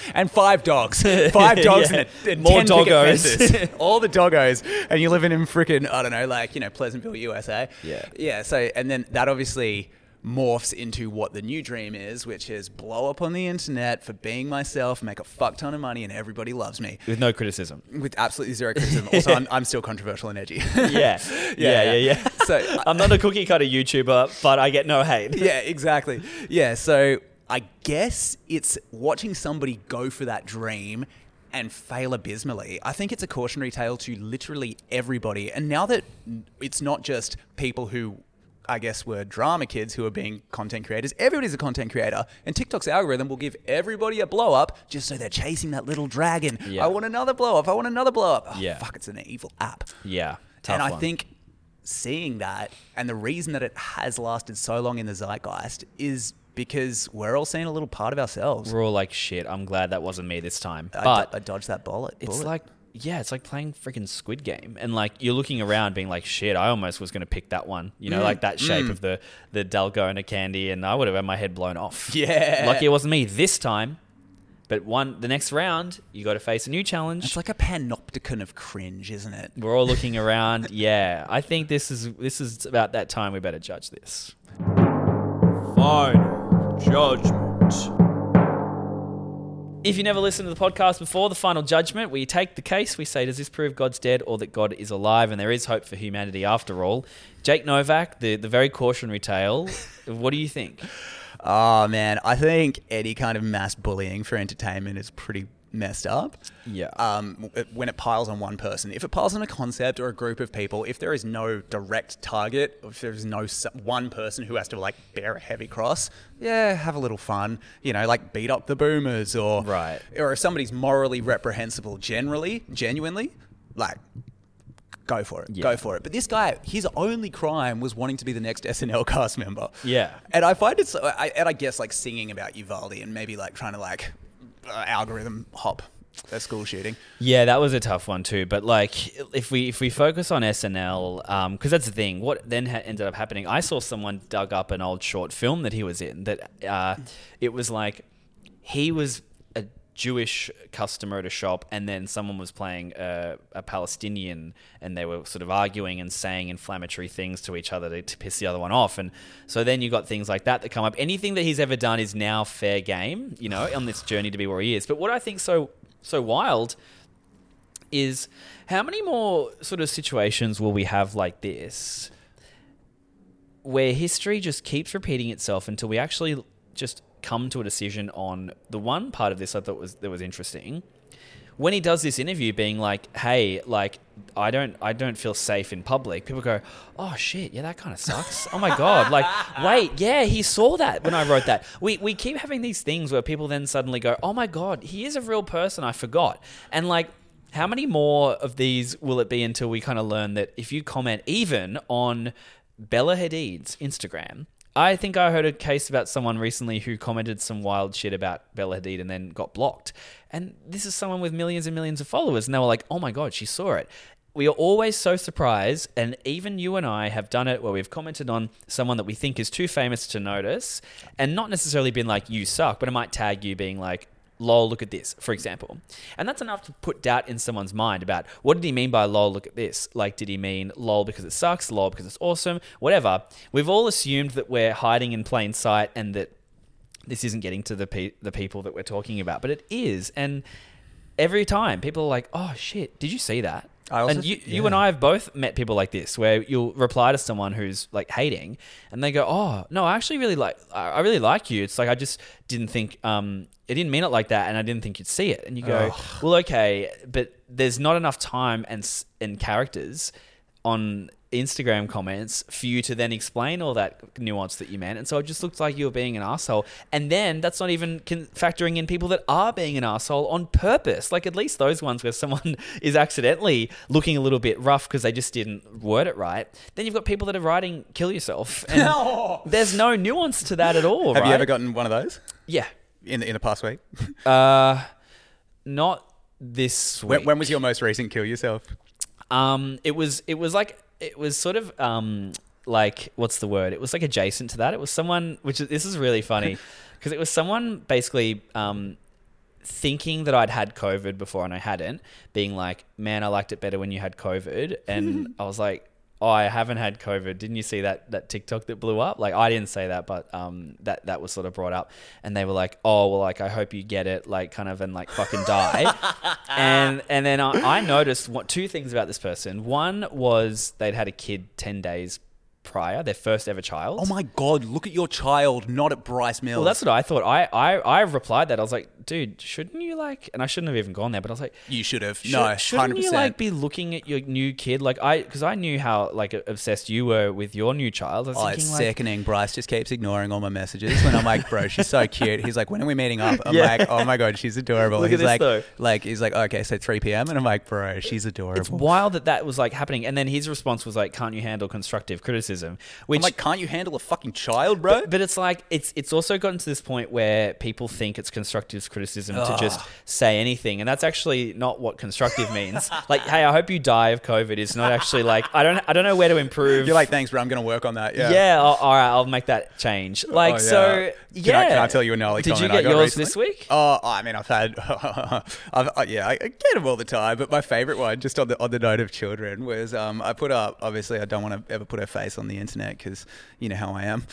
Speaker 2: and five dogs, five dogs
Speaker 1: Yeah.
Speaker 2: and, and
Speaker 1: More
Speaker 2: 10 picket
Speaker 1: doggos.
Speaker 2: all the doggos, and you're living in freaking I don't know, like you know Pleasantville, USA.
Speaker 1: Yeah.
Speaker 2: yeah. So and then that obviously morphs into what the new dream is, which is blow up on the internet for being myself, make a fuck ton of money, and everybody loves me
Speaker 1: with no criticism.
Speaker 2: with absolutely zero criticism. Also, I'm, I'm still controversial and edgy.
Speaker 1: Yeah, yeah, yeah, yeah.
Speaker 2: So
Speaker 1: I'm not a cookie cutter YouTuber, but I get no hate.
Speaker 2: yeah, exactly. Yeah, so I guess it's watching somebody go for that dream and fail abysmally. I think it's a cautionary tale to literally everybody. And now that it's not just people who I guess were drama kids who are being content creators. Everybody's a content creator, and TikTok's algorithm will give everybody a blow up just so they're chasing that little dragon.
Speaker 1: Yeah.
Speaker 2: I want another blow up. I want another blow up. Oh,
Speaker 1: Yeah.
Speaker 2: fuck, it's an evil app.
Speaker 1: Yeah,
Speaker 2: and I
Speaker 1: one.
Speaker 2: think seeing that and the reason that it has lasted so long in the zeitgeist is because we're all seeing a little part of ourselves.
Speaker 1: we're all like, shit. I'm glad that wasn't me this time.
Speaker 2: I,
Speaker 1: But
Speaker 2: do- I dodged that bullet.
Speaker 1: it's
Speaker 2: bullet.
Speaker 1: like yeah it's like playing freaking squid game and like you're looking around being like shit i almost was going to pick that one you know
Speaker 2: Mm,
Speaker 1: like that shape
Speaker 2: mm.
Speaker 1: of the the dalgona candy and i would have had my head blown off
Speaker 2: Yeah.
Speaker 1: lucky it wasn't me this time but one the next round you got to face a new challenge
Speaker 2: it's like a panopticon of cringe, isn't it?
Speaker 1: we're all looking around yeah i think this is this is about that time we better judge this final judgment if you never listened to the podcast before, the final judgment, we take the case, we say, does this prove God's dead or that God is alive and there is hope for humanity after all? Jake Novak, the, the very cautionary tale, what do you think?
Speaker 2: Oh man, I think any kind of mass bullying for entertainment is pretty messed up.
Speaker 1: Yeah.
Speaker 2: Um, when it piles on one person, if it piles on a concept or a group of people, if there is no direct target, if there is no one person who has to like bear a heavy cross, yeah, have a little fun. You know, like beat up the boomers or
Speaker 1: Right.
Speaker 2: Or if somebody's morally reprehensible, generally, genuinely, like go for it.
Speaker 1: Yeah.
Speaker 2: Go for it. But this guy, his only crime was wanting to be the next SNL cast member.
Speaker 1: Yeah.
Speaker 2: And I find it so, I, and I guess like singing about Uvalde and maybe like trying to like uh, algorithm hop that school shooting.
Speaker 1: Yeah, that was a tough one too. But like, if we if we focus on SNL, because that's the thing. What then ha- ended up happening? I saw someone dug up an old short film that he was in. That uh, it was like he was Jewish customer at a shop, and then someone was playing a, a Palestinian, and they were sort of arguing and saying inflammatory things to each other to, to piss the other one off. And so then you got things like that that come up. Anything that he's ever done is now fair game, you know, on this journey to be where he is. But what I think so so wild is how many more sort of situations will we have like this where history just keeps repeating itself until we actually just come to a decision on the one part of this I thought was that was interesting. When he does this interview being like hey like i don't i don't feel safe in public people go oh shit yeah that kind of sucks. Oh my god like wait yeah he saw that when i wrote that. We we keep having these things where people then suddenly go oh my god he is a real person i forgot. And like how many more of these will it be until we kind of learn that if you comment even on Bella Hadid's Instagram, I think I heard a case about someone recently who commented some wild shit about Bella Hadid and then got blocked. And this is someone with millions and millions of followers, and they were like, "Oh my god, she saw it." We are always so surprised, and even you and I have done it where we've commented on someone that we think is too famous to notice, and not necessarily been like, "You suck," but it might tag you being like, lol, look at this, for example. And that's enough to put doubt in someone's mind about what did he mean by lol, look at this? Like, did he mean lol because it sucks, lol because it's awesome, whatever. We've all assumed that we're hiding in plain sight and that this isn't getting to the pe- the people that we're talking about, but it is. And every time people are like, "Oh shit, did you see that?"
Speaker 2: I also
Speaker 1: and you,
Speaker 2: th-
Speaker 1: you and I have both met people like this, where you'll reply to someone who's like hating, and they go, "Oh no, I actually really like, I really like you." It's like I just didn't think, um, it didn't mean it like that, and I didn't think you'd see it. And you go, "Well, okay, but there's not enough time and and characters on Instagram comments for you to then explain all that nuance that you meant. And so it just looked like you were being an asshole. And then that's not even con- factoring in people that are being an asshole on purpose. Like at least those ones where someone is accidentally looking a little bit rough because they just didn't word it right. Then you've got people that are writing "kill yourself," and there's no nuance to that at all.
Speaker 2: Have you
Speaker 1: right?
Speaker 2: ever gotten one of those
Speaker 1: Yeah.
Speaker 2: in the, in the past week?
Speaker 1: Uh, not this week.
Speaker 2: when, when was your most recent kill yourself?
Speaker 1: Um, it was it was like it was sort of um like what's the word? It was like adjacent to that. It was someone which is this is really funny because it was someone basically um thinking that I'd had COVID before and I hadn't, being like, "Man, I liked it better when you had COVID," and I was like. Oh, I haven't had COVID. Didn't you see that that TikTok that blew up? Like I didn't say that, but um, that that was sort of brought up, and they were like, "Oh, well, like I hope you get it, like kind of, and like fucking die." and and then I, I noticed what two things about this person. One was they'd had a kid ten days prior, their first ever child.
Speaker 2: Oh my god, look at your child, not at Bryce Mills.
Speaker 1: Well, that's what I thought. I, I I replied that I was like, dude, shouldn't you like? And I shouldn't have even gone there, but I was like,
Speaker 2: you should have.
Speaker 1: should,
Speaker 2: no,
Speaker 1: shouldn't
Speaker 2: hundred
Speaker 1: you like be looking at your new kid? Like I, because I knew how like obsessed you were with your new child. I was
Speaker 2: Oh,
Speaker 1: thinking
Speaker 2: it's
Speaker 1: like,
Speaker 2: sickening. Bryce just keeps ignoring all my messages when I'm like, bro, she's so cute. He's like, when are we meeting up? I'm
Speaker 1: Yeah.
Speaker 2: like, oh my god, she's adorable.
Speaker 1: Look
Speaker 2: he's like,
Speaker 1: though.
Speaker 2: like he's like, okay, so 3 p.m. and I'm like, bro, she's adorable.
Speaker 1: It's wild that that was like happening, and then his response was like, "Can't you handle constructive criticism?" Which
Speaker 2: I'm like, can't you handle a fucking child, bro?
Speaker 1: But, but it's like it's it's also gotten to this point where people think it's constructive criticism to just say anything, and that's actually not what constructive means. like, hey, I hope you die of COVID It's not actually like I don't I don't know where to improve.
Speaker 2: You're like, thanks, bro. I'm gonna work on that. Yeah.
Speaker 1: yeah, I'll, all right, I'll make that change. Like,
Speaker 2: Oh,
Speaker 1: so
Speaker 2: Can
Speaker 1: yeah.
Speaker 2: I, can I tell you a gnarly
Speaker 1: Did you
Speaker 2: I
Speaker 1: get
Speaker 2: got
Speaker 1: yours
Speaker 2: recently?
Speaker 1: this week?
Speaker 2: Oh, I mean, I've had, I've, uh, yeah, I I get them all the time. But my favorite one, just on the on the note of children, was um, I put up. Obviously, I don't want to ever put her face on the internet because you know how I am.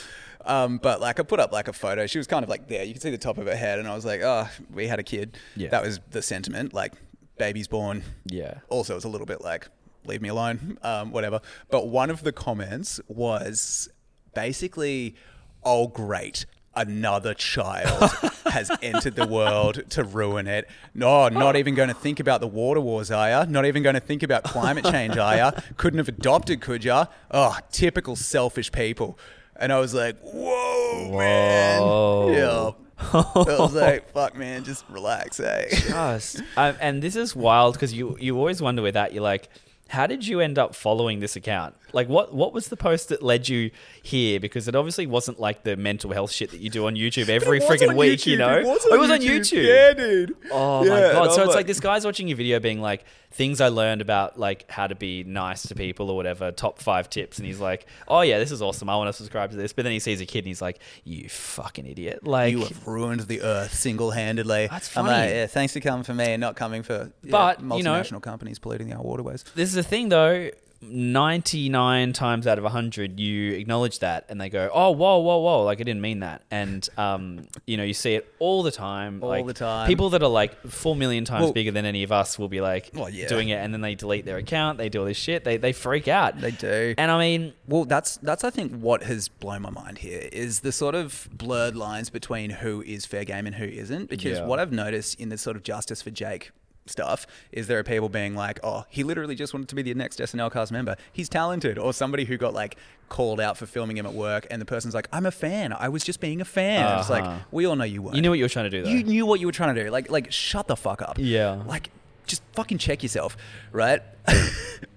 Speaker 2: Um, but like, I put up like a photo. She was kind of like there. You can see the top of her head, and I was like, oh, we had a kid.
Speaker 1: Yeah.
Speaker 2: That was the sentiment. Like, baby's born.
Speaker 1: Yeah.
Speaker 2: Also, it's a little bit like, leave me alone, um, whatever. But one of the comments was basically, oh, great. Another child has entered the world to ruin it. No, not even going to think about the water wars, are ya? Not even going to think about climate change, are ya? Couldn't have adopted, could ya? Oh, typical selfish people. And I was like, whoa, man.
Speaker 1: Whoa.
Speaker 2: Yeah. I was like, fuck, man, just relax, eh?
Speaker 1: Just, um, and this is wild because you you always wonder with that you're like, how did you end up following this account? Like, what what was the post that led you here? Because it obviously wasn't like the mental health shit that you do on YouTube every freaking
Speaker 2: on
Speaker 1: week, you know?
Speaker 2: It was on
Speaker 1: it was on
Speaker 2: YouTube.
Speaker 1: YouTube.
Speaker 2: Yeah, dude.
Speaker 1: Oh
Speaker 2: Yeah,
Speaker 1: my god! So
Speaker 2: I'm
Speaker 1: it's
Speaker 2: like-
Speaker 1: like this guy's watching your video, being like, "Things I learned about like how to be nice to people or whatever, top five tips," and he's like, "Oh yeah, this is awesome. I want to subscribe to this." But then he sees a kid and he's like, "You fucking idiot!" Like,
Speaker 2: you have ruined the earth single-handedly.
Speaker 1: That's
Speaker 2: I'm like,
Speaker 1: funny.
Speaker 2: yeah, thanks for coming for me and not coming for yeah,
Speaker 1: But,
Speaker 2: multinational
Speaker 1: you know-
Speaker 2: companies polluting our waterways.
Speaker 1: this is the thing though 99 times out of 100 you acknowledge that and they go oh whoa whoa whoa like i didn't mean that and um you know you see it all the time
Speaker 2: All
Speaker 1: like,
Speaker 2: the time.
Speaker 1: people that are like 4 million times
Speaker 2: Well-
Speaker 1: bigger than any of us will be like
Speaker 2: Well, yeah.
Speaker 1: doing it and then they delete their account they do all this shit they, they freak out
Speaker 2: They do.
Speaker 1: and i mean
Speaker 2: Well, that's that's I think what has blown my mind here is the sort of blurred lines between who is fair game and who isn't. Because
Speaker 1: Yeah.
Speaker 2: what I've noticed in the sort of justice for Jake stuff is there are people being like, "Oh, he literally just wanted to be the next SNL cast member. He's talented," or somebody who got like called out for filming him at work, and the person's like, "I'm a fan. I was just being a fan." And It's like
Speaker 1: Uh-huh.
Speaker 2: we all know you weren't.
Speaker 1: you knew what you were trying to do though
Speaker 2: You knew what you were trying to do. Like, like, shut the fuck up.
Speaker 1: Yeah.
Speaker 2: Like, just fucking check yourself, right?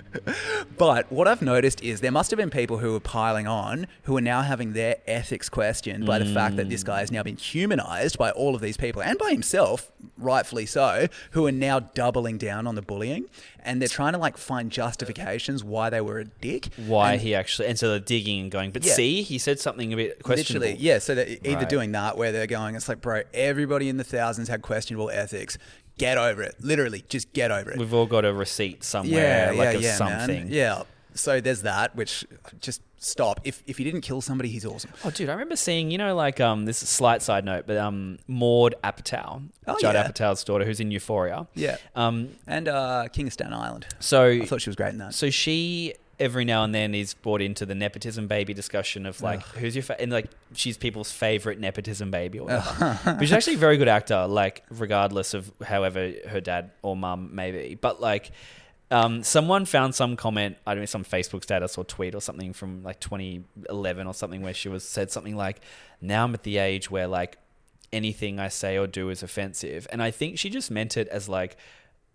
Speaker 2: but what I've noticed is there must have been people who were piling on who are now having their ethics questioned by the fact that this guy has now been humanized by all of these people and by himself, rightfully so, who are now doubling down on the bullying and they're trying to like find justifications why they were a dick.
Speaker 1: why
Speaker 2: And-
Speaker 1: he actually and so they're digging and going but
Speaker 2: Yeah.
Speaker 1: see he said something a bit questionable
Speaker 2: Literally, yeah. So they're either
Speaker 1: Right.
Speaker 2: doing that where they're going, it's like, bro, everybody in the thousands had questionable ethics. Get over it. Literally, just get over it.
Speaker 1: we've all got a receipt somewhere like a
Speaker 2: man.
Speaker 1: something
Speaker 2: Yeah. So there's that, which just stop. If if he didn't kill somebody, he's awesome.
Speaker 1: Oh, dude, I remember seeing, you know, like um, this is a slight side note, but um, Maud Apatow,
Speaker 2: Oh,
Speaker 1: Judd
Speaker 2: yeah.
Speaker 1: Apatow's daughter, who's in Euphoria.
Speaker 2: Yeah.
Speaker 1: Um,
Speaker 2: And uh, King of Staten Island.
Speaker 1: so
Speaker 2: I thought she was great in that.
Speaker 1: So she every now and then is brought into the nepotism baby discussion of like who's your fa-? and like she's people's favorite nepotism baby or whatever. but she's actually a very good actor, like regardless of however her dad or mum may be. But like. Um, someone found some comment, I don't know, some Facebook status or tweet or something from like 2011 or something where she was said something like, "Now I'm at the age where like anything I say or do is offensive," and I think she just meant it as like,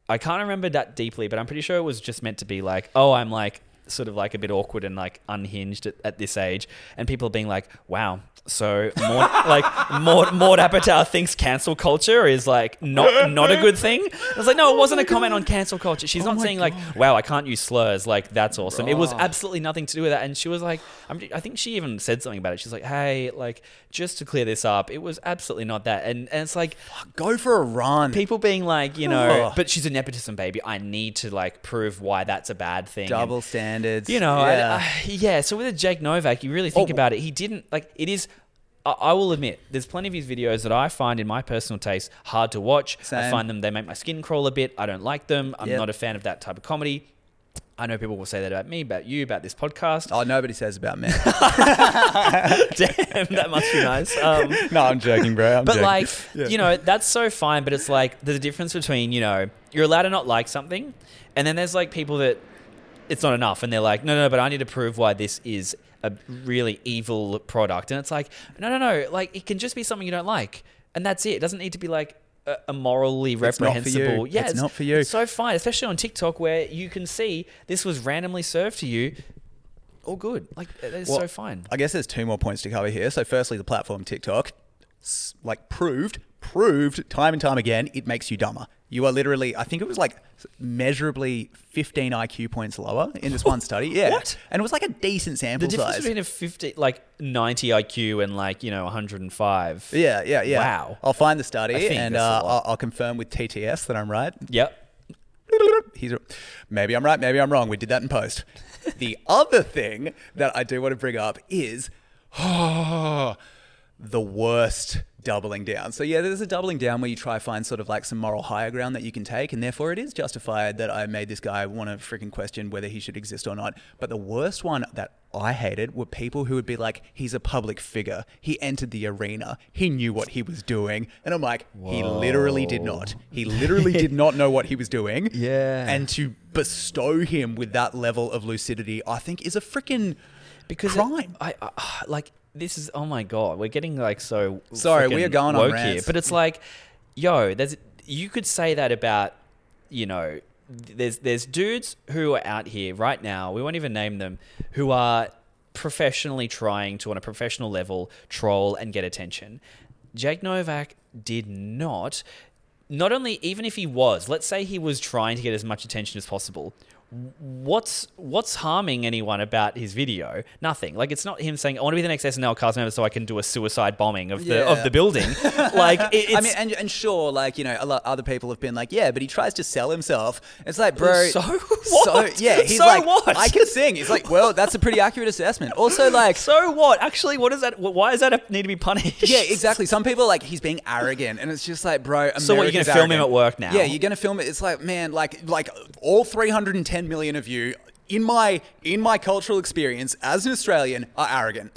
Speaker 1: I can't remember that deeply, but I'm pretty sure it was just meant to be like, oh, I'm like sort of like a bit awkward and like unhinged at, at this age, and people are being like, wow. So like Maud, Maud Apatow thinks cancel culture is like not not a good thing. I was like, no, it wasn't a comment on cancel culture. She's oh not saying like, wow, I can't use slurs. Like that's awesome. It was absolutely nothing to do with that. And she was like, I'm, I think she even said something about it. She's like, hey, like just to clear this up, it was absolutely not that. And and it's like,
Speaker 2: Go for a run.
Speaker 1: people being like, you know,
Speaker 2: Oh.
Speaker 1: but she's a nepotism baby. I need to like prove why that's a bad thing.
Speaker 2: Double
Speaker 1: And,
Speaker 2: standards.
Speaker 1: you know, I-
Speaker 2: yeah.
Speaker 1: I- yeah. So with a Jake Novak, you really think
Speaker 2: Oh.
Speaker 1: about it. He didn't like. It is. I, will admit, there's plenty of his videos that I find, in my personal taste, hard to watch.
Speaker 2: Same.
Speaker 1: I find them they make my skin crawl a bit. I don't like them. I'm
Speaker 2: Yep.
Speaker 1: not a fan of that type of comedy. I know people will say that about me, about you, about this podcast.
Speaker 2: oh, nobody says about me.
Speaker 1: Damn, that must be nice. Um,
Speaker 2: no, I'm joking, bro. I'm
Speaker 1: but
Speaker 2: joking.
Speaker 1: like you know that's so fine but it's like there's a difference between you know you're allowed to not like something and then there's like people that it's not enough and they're like no, no no but i need to prove why this is a really evil product and it's like no no no like it can just be something you don't like and that's it it doesn't need to be like a, morally
Speaker 2: not for you.
Speaker 1: reprehensible yeah
Speaker 2: It's not for you.
Speaker 1: it's so fine especially on tiktok where you can see this was randomly served to you all good like it's
Speaker 2: Well,
Speaker 1: so fine
Speaker 2: I guess there's two more points to cover here. So, firstly, the platform TikTok, like proved, proved time and time again, it makes you dumber. You are literally, I think it was like measurably 15 IQ points lower in this one study. Yeah,
Speaker 1: What?
Speaker 2: And it was like a decent sample
Speaker 1: the difference
Speaker 2: size.
Speaker 1: between a 50 like 90 iq and like you know 105
Speaker 2: yeah, yeah, yeah.
Speaker 1: Wow.
Speaker 2: I'll find the study
Speaker 1: I think
Speaker 2: and
Speaker 1: that's a
Speaker 2: uh,
Speaker 1: lot.
Speaker 2: I'll, I'll confirm with TTS that I'm right.
Speaker 1: yep
Speaker 2: He's maybe I'm right, maybe I'm wrong. We did that in post. the other thing that I do want to bring up is the worst doubling down. So yeah, there's a doubling down where you try to find sort of like some moral higher ground that you can take, and therefore it is justified that I made this guy want to freaking question whether he should exist or not. But the worst one that I hated were people who would be like, he's a public figure. He entered the arena. He knew what he was doing. And I'm like, he literally did not. He literally did not know what he was doing.
Speaker 1: Yeah.
Speaker 2: And to bestow him with that level of lucidity, I think is a freaking
Speaker 1: because it-
Speaker 2: crime.
Speaker 1: I, I like this is oh my god we're getting like so
Speaker 2: Sorry, we are going on
Speaker 1: here but it's like yo there's you could say that about you know there's there's dudes who are out here right now. We won't even name them who are professionally trying to on a professional level troll and get attention. Jake Novak did not. Not only even if he was, let's say he was trying to get as much attention as possible. What's what's harming anyone about his video? Nothing. Like it's not him saying, "I want to be the next SNL cast member so I can do a suicide bombing of the of the building." like it, it's,
Speaker 2: I mean, and, and sure, like you know, a lot other people have been like, yeah, but he tries to sell himself. It's like, bro,
Speaker 1: So
Speaker 2: so
Speaker 1: what?
Speaker 2: yeah, he's
Speaker 1: So
Speaker 2: like,
Speaker 1: what?
Speaker 2: I can sing. It's like, well, that's a pretty accurate assessment. Also, like,
Speaker 1: so what? Actually, what is that? Why does that need to be punished?
Speaker 2: yeah, exactly. Some people are like he's being arrogant, and it's just like, bro.
Speaker 1: So what, you're gonna film him at work now?
Speaker 2: Yeah, you're gonna film it. It's like, man, like, like all 310 million of you in my in my cultural experience as an Australian are arrogant.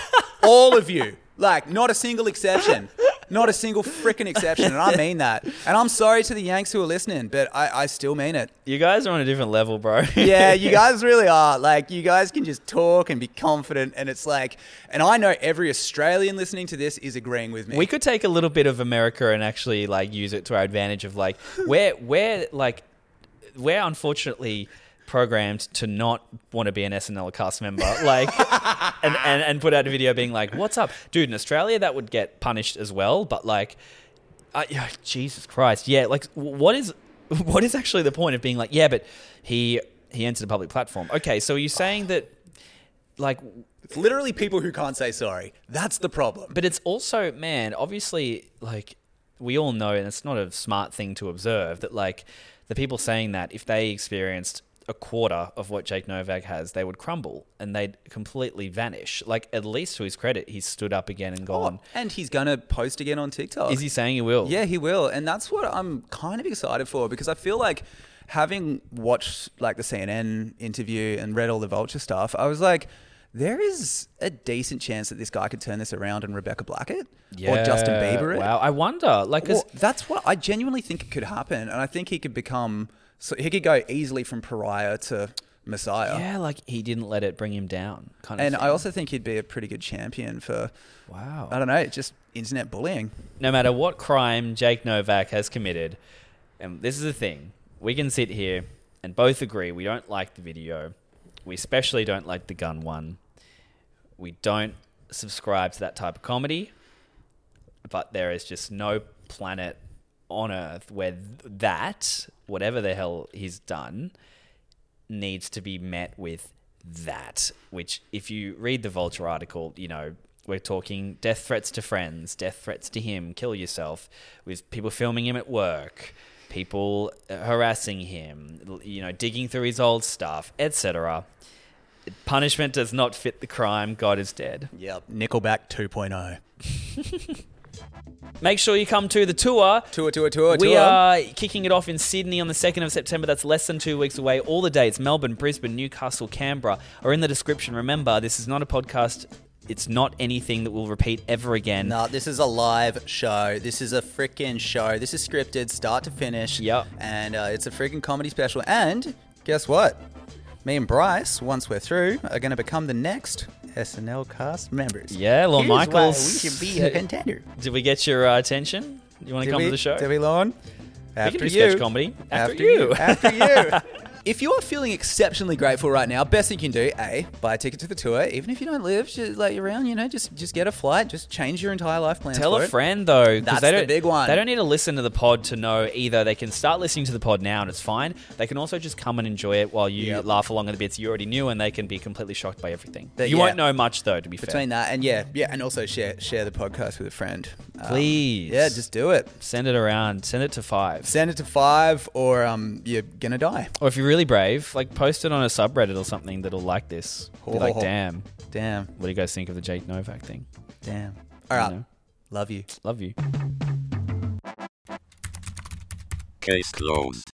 Speaker 2: all of you, like, not a single exception. Not a single freaking exception, and I mean that. And I'm sorry to the Yanks who are listening, but I, I still mean it.
Speaker 1: You guys are on a different level, bro.
Speaker 2: Yeah, you guys really are. Like, you guys can just talk and be confident, and it's like, and I know every Australian listening to this is agreeing with me.
Speaker 1: We could take a little bit of America and actually like use it to our advantage of like we're we're like we're unfortunately programmed to not want to be an SNL cast member like and, and and put out a video being like what's up dude in Australia that would get punished as well but like uh, yeah, Jesus Christ yeah like what is what is actually the point of being like yeah but he he entered a public platform okay so are you saying that like
Speaker 2: It's literally people who can't say sorry. That's the problem.
Speaker 1: But it's also, man, obviously, like we all know, and it's not a smart thing to observe that, like the people saying that if they experienced a quarter of what Jake Novak has, they would crumble and they'd completely vanish. Like at least to his credit, he's stood up again and oh, gone.
Speaker 2: Oh, and he's gonna post again on TikTok.
Speaker 1: Is he saying he will?
Speaker 2: Yeah, he will, and that's what I'm kind of excited for because I feel like having watched like the CNN interview and read all the Vulture stuff, I was like, there is a decent chance that this guy could turn this around and Rebecca Black it or Justin Bieber. it.
Speaker 1: Wow, I wonder. Like,
Speaker 2: Well, that's what I genuinely think it could happen, and I think he could become. So he could go easily from pariah to messiah.
Speaker 1: yeah, like he didn't let it bring him down. Kind of.
Speaker 2: And
Speaker 1: thing.
Speaker 2: I also think he'd be a pretty good champion for,
Speaker 1: wow.
Speaker 2: I don't know, just internet bullying.
Speaker 1: no matter what crime Jake Novak has committed, and this is the thing, we can sit here and both agree we don't like the video. We especially don't like the gun one. We don't subscribe to that type of comedy. But there is just no planet on earth where that, whatever the hell he's done, needs to be met with that. Which, if you read the Vulture article, you know, we're talking death threats to friends, death threats to him, kill yourself, with people filming him at work, people uh, harassing him, you know, digging through his old stuff, etc. Punishment does not fit the crime. God is dead.
Speaker 2: Yep. Nickelback oh. 2.0.
Speaker 1: Make sure you come to the tour.
Speaker 2: Tour, tour, tour, tour
Speaker 1: We
Speaker 2: tour.
Speaker 1: are kicking it off in Sydney on the 2nd of September. That's less than two weeks away. All the dates Melbourne, Brisbane, Newcastle, Canberra are in the description. Remember, this is not a podcast. It's not anything that will repeat ever again.
Speaker 2: No, this is a live show. This is a freaking show. This is scripted, start to finish.
Speaker 1: Yep.
Speaker 2: And uh, it's a freaking comedy special. And guess what? Me and Bryce, once we're through, are going to become the next SNL cast members.
Speaker 1: Yeah, Lorne
Speaker 2: Here's why
Speaker 1: Michaels.
Speaker 2: we should be a contender.
Speaker 1: Did we get your uh, attention? You want to come
Speaker 2: we,
Speaker 1: to the show?
Speaker 2: Did we, Lorne? After
Speaker 1: do
Speaker 2: you.
Speaker 1: sketch comedy. After you.
Speaker 2: After you. If you're feeling exceptionally grateful right now, best thing you can do, A, buy a ticket to the tour. Even if you don't live just like around, you know, just just get a flight. Just change your entire life plans.
Speaker 1: Tell a
Speaker 2: it.
Speaker 1: friend though, 'cause
Speaker 2: That's
Speaker 1: they
Speaker 2: the
Speaker 1: don't,
Speaker 2: big one.
Speaker 1: They don't need to listen to the pod to know either. They can start listening to the pod now, and it's fine. They can also just come and enjoy it while you
Speaker 2: Yep.
Speaker 1: laugh along at the bits you already knew, and they can be completely shocked by everything.
Speaker 2: But
Speaker 1: you
Speaker 2: yeah.
Speaker 1: won't know much though, to be fair.
Speaker 2: Between that and yeah, yeah, and also share share the podcast with a friend. Um,
Speaker 1: Please.
Speaker 2: yeah, just do it.
Speaker 1: Send it around. Send it to five.
Speaker 2: Send it to five, or um, you're gonna die.
Speaker 1: Or if you're really brave, like post it on a subreddit or something that'll like this. Be like,
Speaker 2: Oh.
Speaker 1: damn,
Speaker 2: Damn,
Speaker 1: what do you guys think of the Jake Novak thing?
Speaker 2: damn. All right,
Speaker 1: know.
Speaker 2: love you.
Speaker 1: Love you.
Speaker 10: Case closed.